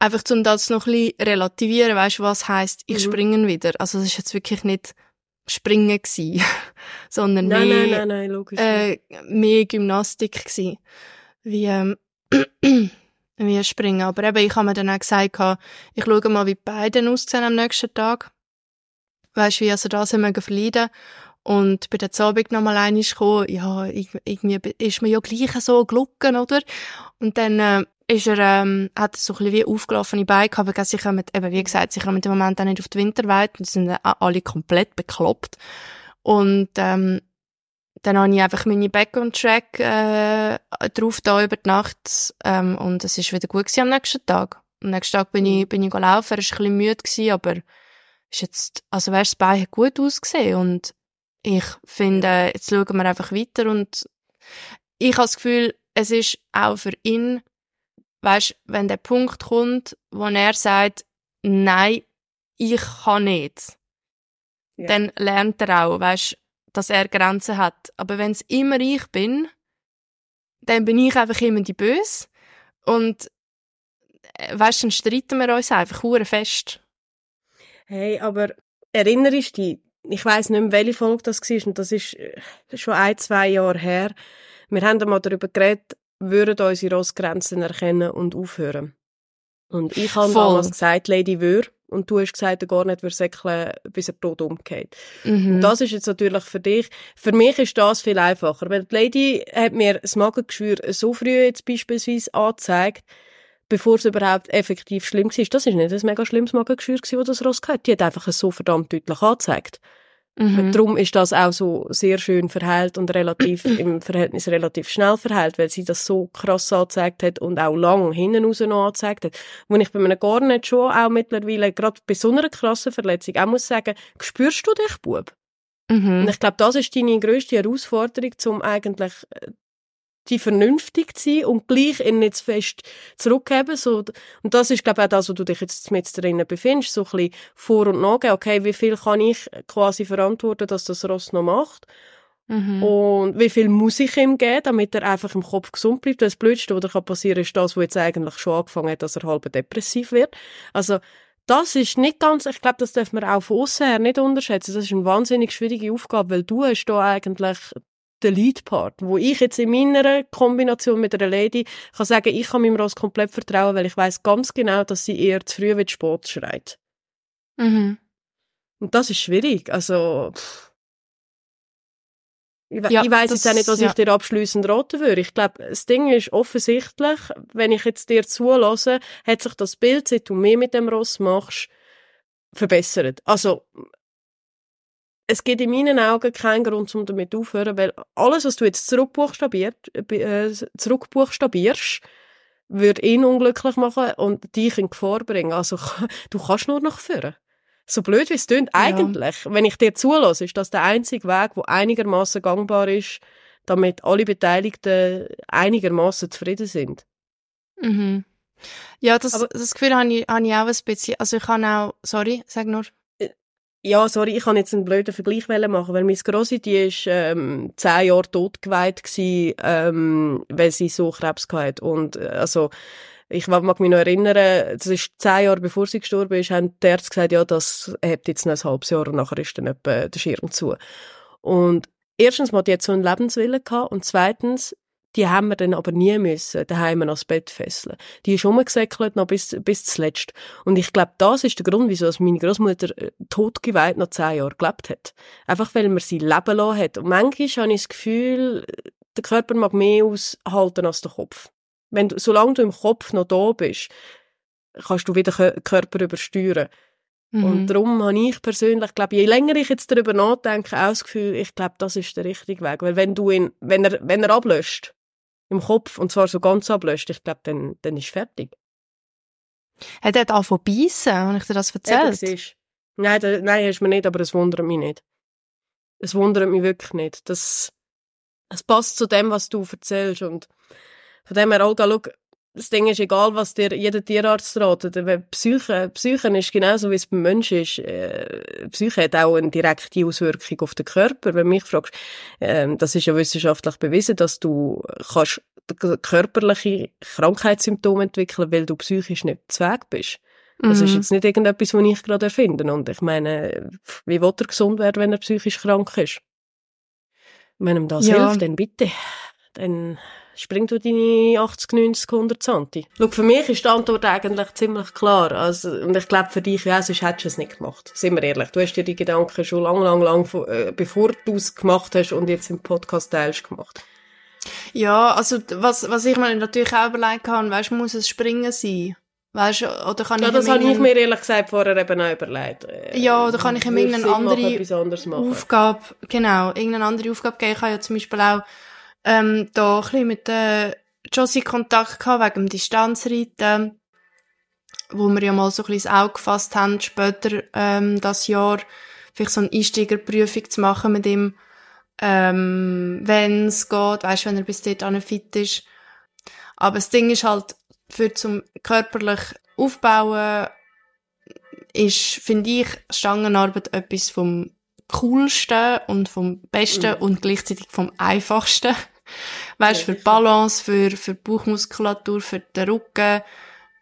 einfach um das noch ein bisschen relativieren, weißt du, was heisst, ich Mhm. springe wieder. Also es ist jetzt wirklich nicht springen gsi, [LAUGHS] sondern Nein, mehr, nein, nein, nein, logisch. äh, mehr Gymnastik gsi, wie ähm, [CLEARS THROAT] wie springen. Aber eben, ich habe mir dann auch gesagt, ich schaue mal, wie die Beine aussehen am nächsten Tag. Weißt du, wie also das haben wir verleiden. Und bei der Abend noch mal einmal gekommen, ja, irg- irgendwie ist mir ja gleich so glucken, oder? Und dann, äh, ist er, ähm, hat so ein bisschen wie aufgelaufene Beine gehabt, aber sie kommen, eben, wie gesagt, sie kommen im Moment auch nicht auf die Winterweite, und sind äh, alle komplett bekloppt. Und, ähm, dann habe ich einfach meine Back-on-Track, äh, drauf da über die Nacht, ähm, und es ist wieder gut gewesen am nächsten Tag. Am nächsten Tag bin ich, bin ich gelaufen, er war ein bisschen müde gewesen, aber ist jetzt, also weißt, das Bein hat gut ausgesehen und ich finde, jetzt schauen wir einfach weiter und ich habe das Gefühl, es ist auch für ihn, weißt, wenn der Punkt kommt, wo er sagt, nein, ich kann nicht, Ja. dann lernt er auch, weißt, dass er Grenzen hat. Aber wenn es immer ich bin, dann bin ich einfach immer die Böse und äh, weißt, dann streiten wir uns einfach hure fest. Hey, aber erinnerst du dich, ich weiss nicht mehr, welche Folge das war, und das ist äh, schon ein, zwei Jahre her. Wir haben einmal darüber geredet, würden unsere Rossgrenzen erkennen und aufhören. Und ich habe damals gesagt, Lady wür, und du hast gesagt, er gar nicht würde säckeln, bis er tot umgeht. Mhm. Und das ist jetzt natürlich für dich, für mich ist das viel einfacher, weil die Lady hat mir das Magengeschwür so früh jetzt beispielsweise angezeigt, bevor es überhaupt effektiv schlimm war. Das ist nicht ein mega schlimmes Magengeschwür gewesen, wo das Ross hatte. Die hat einfach so verdammt deutlich angezeigt. mhm. Darum ist das auch so sehr schön verheilt und relativ, [CLEARS THROAT] im Verhältnis relativ schnell verheilt, weil sie das so krass angezeigt hat und auch lang hinten raus noch angezeigt hat. Wo ich bei einem Garnet schon auch mittlerweile, gerade bei so einer krassen Verletzung, auch muss sagen, spürst du dich, Bub? Mhm. Und ich glaube, das ist deine grösste Herausforderung, um eigentlich äh, die vernünftig zu sein und gleich ihn nicht zu fest zurückgeben. So, und das ist, glaube ich, auch das, wo du dich jetzt mit drinnen befindest. So ein bisschen vor- und nachgehen. Okay, wie viel kann ich quasi verantworten, dass das Ross noch macht? Mhm. Und wie viel muss ich ihm geben, damit er einfach im Kopf gesund bleibt? Das Blödste, was kann passieren ist das, was jetzt eigentlich schon angefangen hat, dass er halb depressiv wird. Also, das ist nicht ganz, ich glaube, das dürfen wir auch von außen her nicht unterschätzen. Das ist eine wahnsinnig schwierige Aufgabe, weil du hast da eigentlich den Lead-Part, wo ich jetzt in meiner Kombination mit einer Lady kann sagen, ich kann meinem Ross komplett vertrauen, weil ich weiß ganz genau, dass sie eher zu früh wie zu spät schreit. Mhm. Und das ist schwierig. Also, pff. ich, we Ja, ich das- jetzt auch nicht, was ja. ich dir abschließend raten würde. Ich glaube, das Ding ist offensichtlich, wenn ich jetzt dir zulasse, hat sich das Bild, seit du mehr mit dem Ross machst, verbessert. Also, es gibt in meinen Augen keinen Grund, um damit aufzuhören, weil alles, was du jetzt zurückbuchstabiert, äh, zurückbuchstabierst, würde ihn unglücklich machen und dich in Gefahr bringen. Also, [LAUGHS] du kannst nur noch führen. So blöd wie es klingt, eigentlich, wenn ich dir zulasse, ist das der einzige Weg, der einigermaßen gangbar ist, damit alle Beteiligten einigermaßen zufrieden sind. Mhm. Ja, das, Aber- das Gefühl habe ich, habe ich auch ein bisschen. Also ich kann auch, sorry, sag nur. Ja, sorry, ich kann jetzt einen blöden Vergleich machen, weil meine Grossi, die ist ähm, zehn Jahre totgeweiht gewesen, ähm, weil sie so Krebs hatte. Und äh, also ich mag mich noch erinnern, das ist zehn Jahre bevor sie gestorben ist, haben die Ärzte gesagt, ja, das hat jetzt noch ein halbes Jahr und nachher ist dann etwa der Schirm zu. Und erstens die hat so einen Lebenswillen gehabt und zweitens, die haben wir dann aber nie müssen daheim ans Bett fesseln. Die ist rumgesäckelt noch bis, bis zuletzt. Und ich glaube, das ist der Grund, wieso meine Großmutter äh, totgeweiht noch zehn Jahre gelebt hat. Einfach, weil man sie leben lassen hat. Und manchmal habe ich das Gefühl, der Körper mag mehr aushalten als der Kopf. Wenn du, solange du im Kopf noch da bist, kannst du wieder Kö- Körper übersteuern. Mhm. Und darum habe ich persönlich, glaube je länger ich jetzt darüber nachdenke, auch das Gefühl, ich glaube, das ist der richtige Weg. Weil wenn du ihn, wenn er, wenn er ablöscht, im Kopf, und zwar so ganz ablöscht, ich glaube, dann, dann ist fertig. Hat er angefangen zu beißen? Habe ich dir das erzählt? siehst du. Nein, da, nein, hast du mir nicht, aber es wundert mich nicht. Es wundert mich wirklich nicht. Das, es passt zu dem, was du erzählst und von dem her, Olga, schau, das Ding ist, egal was dir jeder Tierarzt ratet, Psyche, Psyche ist genauso wie es beim Menschen ist. Äh, Psyche hat auch eine direkte Auswirkung auf den Körper. Wenn mich fragst, äh, das ist ja wissenschaftlich bewiesen, dass du kannst körperliche Krankheitssymptome entwickeln, weil du psychisch nicht zu Weg bist. Das mhm. ist jetzt nicht irgendetwas, was ich gerade erfinde. Und ich meine, wie will er gesund werden, wenn er psychisch krank ist? Wenn ihm das ja. hilft, dann bitte. Dann springt du deine 80, 90, 100 Santi. Schau, für mich ist die Antwort eigentlich ziemlich klar. Also, und ich glaube, für dich ja, sonst hättest du es nicht gemacht. Sind wir ehrlich. Du hast dir die Gedanken schon lang, lang, lang, äh, bevor du es gemacht hast und jetzt im Podcast teilst, gemacht. Ja, also, was, was ich mir natürlich auch überlegt habe, weißt, muss es Springen sein? Weißt oder kann ja, ich das habe ich mir ehrlich gesagt vorher eben auch überlegt. Ja, oder kann ich ihm irgendeine andere Aufgabe, genau, irgendeine andere Aufgabe geben. Ich habe ja zum Beispiel auch ähm, da ein bisschen mit der Josie Kontakt gehabt, wegen dem Distanzreiten, wo wir ja mal so ein bisschen ins Auge gefasst haben, später ähm, das Jahr vielleicht so eine Einsteigerprüfung zu machen mit ihm, ähm, wenn es geht, weißt, wenn er bis dort fit ist. Aber das Ding ist halt, für zum körperlich aufbauen, ist, finde ich, Stangenarbeit etwas vom coolsten und vom besten mhm. und gleichzeitig vom einfachsten. Weißt, ja, für Balance, für, für Bauchmuskulatur, für den Rücken.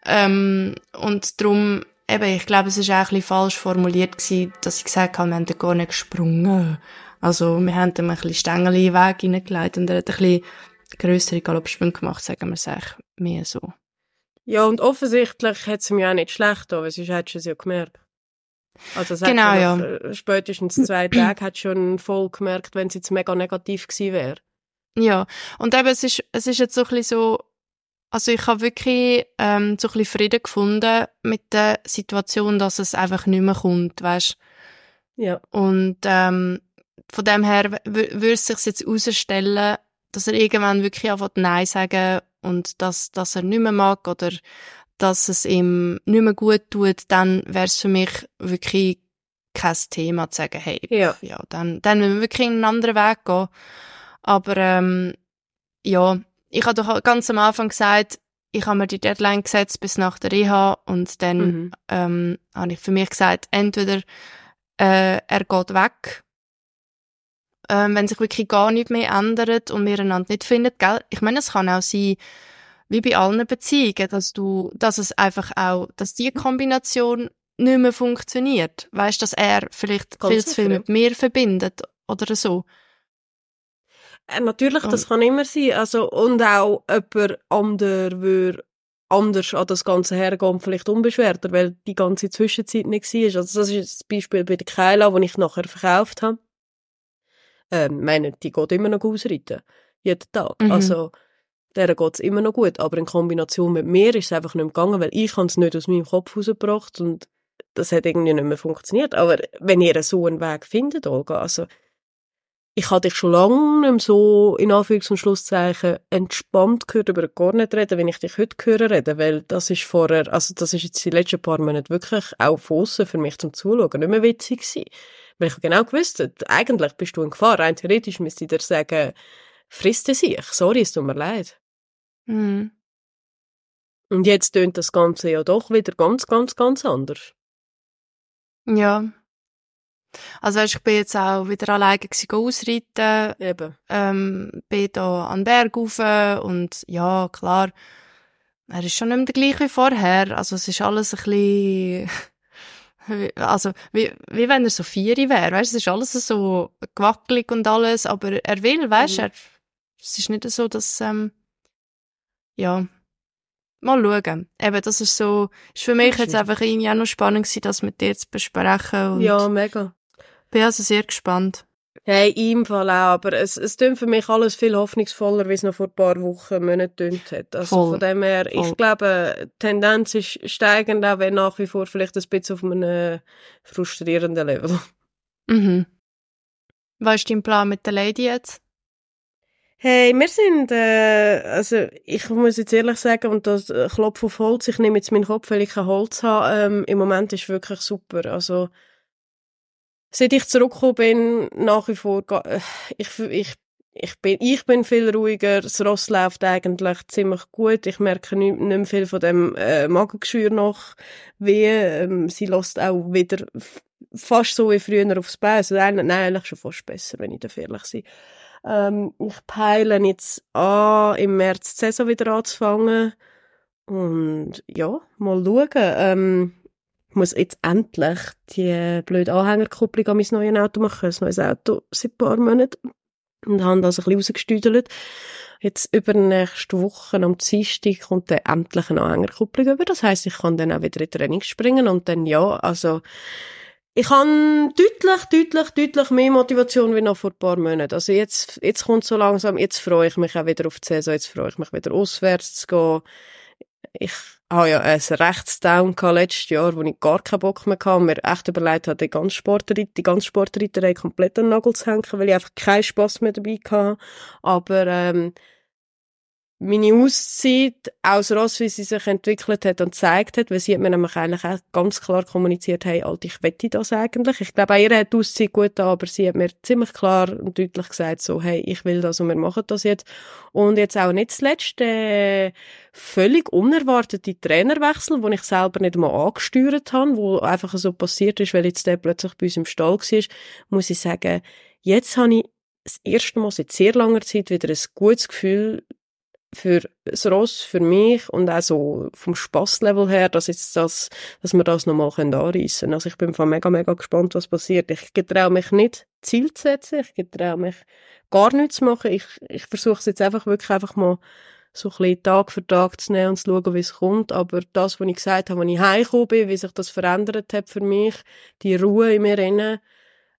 Ähm, und darum, eben, ich glaube, es ist auch ein bisschen falsch formuliert gewesen, dass ich gesagt habe, wir haben da gar nicht gesprungen. Also, wir haben ihm ein bisschen Stängel in den Weg hineingelegt und er hat ein bisschen grössere Galoppsprünge gemacht, sagen wir es eigentlich mehr so. Ja, und offensichtlich hat es ja auch nicht schlecht getan, weil sonst hättest du es ja gemerkt. Also genau, ja. Äh, spätestens zwei Tage hat schon voll gemerkt, wenn es jetzt mega negativ gewesen wäre. Ja, und eben, es ist, es ist jetzt so ein bisschen so, also ich habe wirklich ähm, so ein bisschen Frieden gefunden mit der Situation, dass es einfach nicht mehr kommt, weißt Ja. Und ähm, von dem her würde es sich jetzt herausstellen, dass er irgendwann wirklich einfach Nein sagen und dass, dass er nicht mehr mag oder dass es ihm nicht mehr gut tut, dann wäre es für mich wirklich kein Thema zu sagen, hey, ja, ja dann, dann müssen wir wirklich einen anderen Weg gehen. Aber ähm, ja, ich habe doch ganz am Anfang gesagt, ich habe mir die Deadline gesetzt bis nach der Reha und dann mhm. ähm, habe ich für mich gesagt, entweder äh, er geht weg, ähm, wenn sich wirklich gar nichts mehr ändert und wir einander nicht finden. Gell? Ich meine, es kann auch sein, wie bei allen Beziehungen, dass du, dass es einfach auch, dass die Kombination nicht mehr funktioniert. Weißt, dass er vielleicht Ganz viel zu viel mit mir verbindet oder so. Äh, natürlich, das kann immer sein. Also, und auch jemand anderer würde anders an das Ganze hergehen, vielleicht unbeschwerter, weil die ganze Zwischenzeit nicht war. Also, das ist das Beispiel bei der Keila, die ich nachher verkauft habe. Ähm, meine, die geht immer noch ausreiten. Jeden Tag. Mhm. Also, der geht es immer noch gut. Aber in Kombination mit mir ist es einfach nicht mehr gegangen, weil ich es nicht aus meinem Kopf rausgebracht und das hat irgendwie nicht mehr funktioniert. Aber wenn ihr so einen Weg findet, Olga, also ich hatte dich schon lange nicht mehr so, in Anführungs- und Schlusszeichen, entspannt gehört, über gar nicht reden, wenn ich dich heute höre reden, weil das ist vorher, also das ist jetzt die letzten paar Monate wirklich auch von für mich zum Zuschauen nicht mehr witzig gewesen. Weil ich genau gewusst habe, eigentlich bist du in Gefahr. Rein theoretisch müsste ich dir sagen, frisst es sich. Sorry, es tut mir leid. Mhm. Und jetzt tönt das Ganze ja doch wieder ganz, ganz, ganz anders. Ja. Also weißt, ich bin jetzt auch wieder alleine ausreiten. Eben. Ähm, bin da an den Berg rauf und ja, klar, er ist schon nicht mehr der gleiche wie vorher. Also es ist alles ein bisschen, [LAUGHS] also wie, wie wenn er so vieri wäre, weißt, es ist alles so gewackelig und alles, aber er will, weißt, mhm. er, es ist nicht so, dass, ähm, ja, mal schauen. Eben, das ist so, ist für mich jetzt einfach irgendwie auch noch spannend gewesen, das mit dir zu besprechen. Und ja, mega. Bin also sehr gespannt. Hey, im Fall auch, aber es, es klingt für mich alles viel hoffnungsvoller, wie es noch vor ein paar Wochen, Monaten tönt hat. Also Voll. von dem her, Voll. ich glaube, die Tendenz ist steigend, auch wenn nach wie vor vielleicht ein bisschen auf einem frustrierenden Level. Mhm. Was ist dein Plan mit der Lady jetzt? Hey, wir sind, äh, also ich muss jetzt ehrlich sagen, und das äh, Klopf auf Holz, ich nehme jetzt meinen Kopf, weil ich kein Holz habe, ähm, im Moment ist wirklich super. Also seit ich zurückgekommen bin, nach wie vor, äh, ich, ich ich bin, ich bin viel ruhiger, das Ross läuft eigentlich ziemlich gut, ich merke nicht, nicht mehr viel von dem äh, Magengeschwür noch, wie, ähm, sie lässt auch wieder fast so wie früher aufs Bein, also nein, eigentlich schon fast besser, wenn ich da ehrlich bin. Ähm, ich peile jetzt an, im März die Saison wieder anzufangen. Und ja, mal schauen, ähm, muss jetzt endlich die blöde Anhängerkupplung an mein neues Auto machen. Ein neues Auto seit ein paar Monaten und haben das ein bisschen rausgestüdelt. Jetzt übernächste Woche am Dienstag kommt dann endlich eine Anhängerkupplung über. Das heisst, ich kann dann auch wieder in Training springen und dann ja, also ich habe deutlich, deutlich, deutlich mehr Motivation wie noch vor ein paar Monaten. Also jetzt, jetzt kommt so langsam, jetzt freue ich mich auch wieder auf die Saison, jetzt freue ich mich wieder auswärts zu gehen. Ich habe ja ein Rechtsdown letztes Jahr, wo ich gar keinen Bock mehr hatte und mir echt überlegt habe, die ganze Sportreiterei, die ganze Sportreiterei komplett an den Nagel zu hängen, weil ich einfach keinen Spass mehr dabei hatte. Aber, ähm, meine Auszeit aus Ross, wie sie sich entwickelt hat und gezeigt hat, weil sie hat mir nämlich eigentlich auch ganz klar kommuniziert, hey, Alter, ich wette das eigentlich. Ich glaube, auch ihr hat die Auszeit gut an, aber sie hat mir ziemlich klar und deutlich gesagt, so, hey, ich will das und wir machen das jetzt. Und jetzt auch nicht zuletzt, äh, völlig unerwartete Trainerwechsel, wo ich selber nicht mal angesteuert habe, wo einfach so passiert ist, weil jetzt der plötzlich bei uns im Stall war, muss ich sagen, jetzt habe ich das erste Mal seit sehr langer Zeit wieder ein gutes Gefühl für das Ross, für mich und auch so vom Spasslevel her, dass jetzt das, dass wir das nochmal anreissen können. Also ich bin von mega, mega gespannt, was passiert. Ich getraue mich nicht, Ziel zu setzen. Ich getraue mich gar nichts zu machen. Ich, ich versuche es jetzt einfach wirklich einfach mal so ein bisschen Tag für Tag zu nehmen und zu schauen, wie es kommt. Aber das, was ich gesagt habe, als ich heimgekommen bin, wie sich das verändert hat für mich, die Ruhe in mir innen,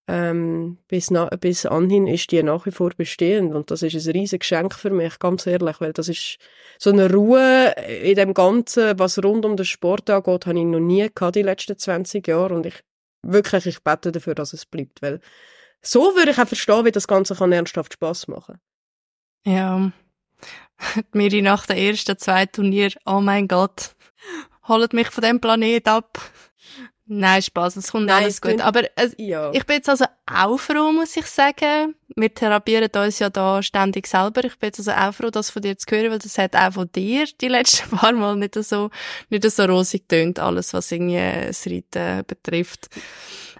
ähm, bis, na, bis anhin ist die nach wie vor bestehend und das ist ein riesiges Geschenk für mich, ganz ehrlich, weil das ist so eine Ruhe in dem Ganzen, was rund um den Sport angeht, habe ich noch nie gehabt die letzten 20 Jahre und ich wirklich, ich bete dafür, dass es bleibt, weil so würde ich auch verstehen, wie das Ganze kann ernsthaft Spaß machen. Ja, [LAUGHS] mir nach der ersten zwei Turnier, oh mein Gott, holt mich von dem Planet ab. Nein, Spaß, es kommt Nein, alles gut. Aber äh, ja. ich bin jetzt also auch froh, muss ich sagen. Wir therapieren uns ja da ständig selber. Ich bin jetzt also auch froh, das von dir zu hören, weil das hat auch von dir die letzten [LAUGHS] paar Mal nicht so, nicht so rosig tönt, alles, was irgendwie das Reiten betrifft.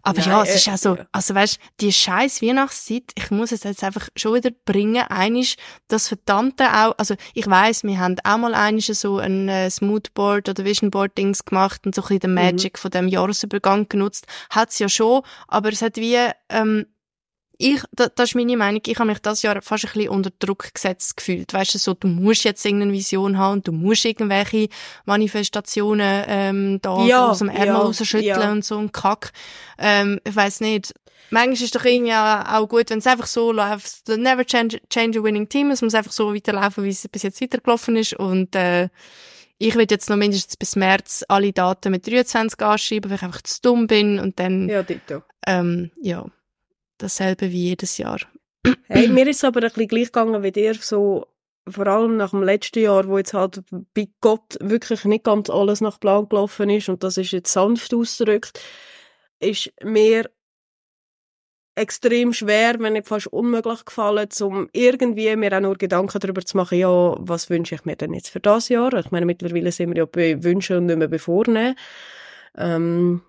Aber Nein, ja, es ist auch so, also weißt, die scheiß Weihnachtszeit, ich muss es jetzt einfach schon wieder bringen, einisch, das verdammte auch, also ich weiss, wir haben auch mal einisch so ein äh, Smoothboard oder Visionboard Dings gemacht und so ein bisschen den mhm. Magic mhm. von dem Jahresübergang genutzt, hat's ja schon, aber es hat wie, ähm, ich, das, das ist meine Meinung, ich habe mich das Jahr fast ein bisschen unter Druck gesetzt gefühlt. Weißt du, so, du musst jetzt irgendeine Vision haben und du musst irgendwelche Manifestationen ähm, da ja, aus dem Ärmel ja, rausschütteln ja. und so ein Kack. Ähm, ich weiß nicht. Manchmal ist es doch irgendwie auch gut, wenn es einfach so läuft. Never change, change a winning team. Es muss einfach so weiterlaufen, wie es bis jetzt weitergelaufen ist. Und äh, ich will jetzt noch mindestens bis März alle Daten mit 23 anschreiben, weil ich einfach zu dumm bin und dann... Ja, Dito. Ähm, ja dasselbe wie jedes Jahr. hey, [CLEARS THROAT] mir ist es aber ein bisschen gleich gegangen wie dir, so vor allem nach dem letzten Jahr, wo jetzt halt bei Gott wirklich nicht ganz alles nach Plan gelaufen ist und das ist jetzt sanft ausgedrückt, ist mir extrem schwer, wenn nicht fast unmöglich gefallen, um irgendwie mir auch nur Gedanken darüber zu machen, ja, was wünsche ich mir denn jetzt für das Jahr? Ich meine, mittlerweile sind wir ja bei Wünschen und nicht mehr bevornehmen. Ähm,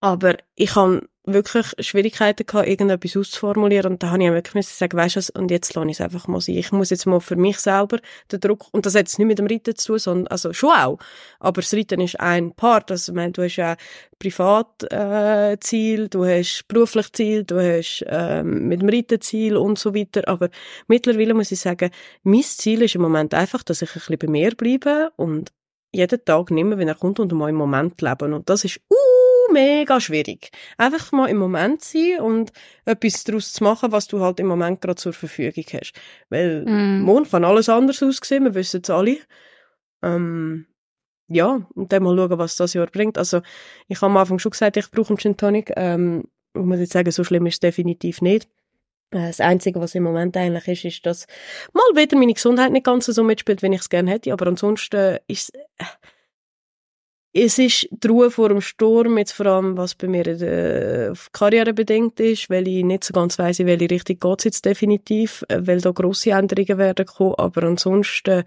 aber ich habe wirklich Schwierigkeiten gehabt, irgendetwas auszuformulieren. Und da habe ich wirklich müssen sagen, weißt du und jetzt lasse ich es einfach mal sein. Ich muss jetzt mal für mich selber den Druck, und das hat jetzt nicht mit dem Reiten zu tun, sondern, also schon auch, aber das Reiten ist ein Part, also meine, du hast ja Privatziel, äh, du hast beruflich Ziel, du hast ähm, mit dem Reiten Ziel und so weiter, aber mittlerweile muss ich sagen, mein Ziel ist im Moment einfach, dass ich ein bisschen bei mir bleibe und jeden Tag nehmen, wenn er kommt und mal im Moment leben. Und das ist uh, mega schwierig. Einfach mal im Moment sein und etwas daraus zu machen, was du halt im Moment gerade zur Verfügung hast. Weil mm. morgen kann alles anders aussehen, wir wissen es alle. Ähm, ja, und dann mal schauen, was das Jahr bringt. Also, ich habe am Anfang schon gesagt, ich brauche einen Gin Tonic. Ähm, ich muss jetzt sagen, so schlimm ist es definitiv nicht. Äh, das Einzige, was im Moment eigentlich ist, ist, dass mal wieder meine Gesundheit nicht ganz so mitspielt, wie ich es gerne hätte. Aber ansonsten ist es, äh, es ist die Ruhe vor dem Sturm, jetzt vor allem, was bei mir äh, Karriere bedingt ist, weil ich nicht so ganz weiss, in welche Richtung geht es jetzt definitiv, äh, weil da grosse Änderungen werden kommen, aber ansonsten,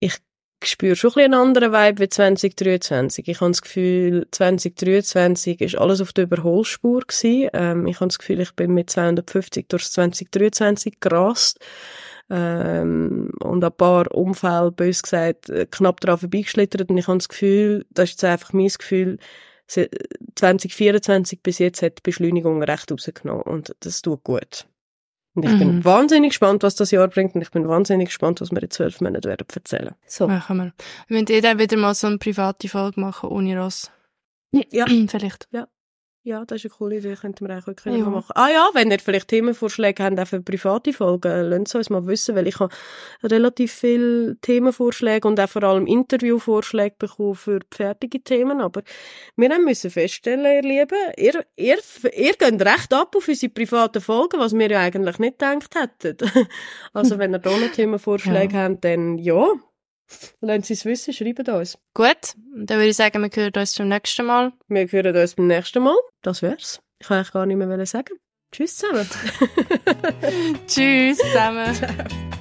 ich spüre schon ein einen anderen Vibe wie 2023. Ich habe das Gefühl, 2023 ist alles auf der Überholspur. Ähm, ich habe das Gefühl, ich bin mit 250 durch 2023 gerast ähm, und ein paar Unfälle, bös gesagt, äh, knapp daran vorbeigeschlittert und ich habe das Gefühl, das ist jetzt einfach mein Gefühl, 2024 bis jetzt hat die Beschleunigung recht rausgenommen und das tut gut. Und ich mhm. bin wahnsinnig gespannt, was das Jahr bringt und ich bin wahnsinnig gespannt, was wir in zwölf Monaten werden erzählen. So. Machen wir. Wir müssen eh dann wieder mal so eine private Folge machen, ohne Ross. Ja. [CLEARS THROAT] Vielleicht. Ja. Ja, das ist eine coole Idee, könnten wir eigentlich ja. machen. Ah ja, wenn ihr vielleicht Themenvorschläge habt, auch für private Folgen, lasst uns mal wissen, weil ich habe relativ viele Themenvorschläge und auch vor allem Interviewvorschläge bekommen für fertige Themen, aber wir haben müssen feststellen, ihr Lieben, ihr, ihr, ihr geht recht ab auf unsere privaten Folgen, was wir ja eigentlich nicht gedacht hätten. [LAUGHS] also wenn ihr da noch Themenvorschläge ja. habt, dann ja, Lassen Sie es wissen, schreiben uns. Gut, dann würde ich sagen, wir hören uns beim nächsten Mal. Wir hören uns beim nächsten Mal. Das wär's. Ich kann eigentlich gar nicht mehr sagen. Tschüss zusammen. [LAUGHS] Tschüss zusammen. Ciao. [LAUGHS]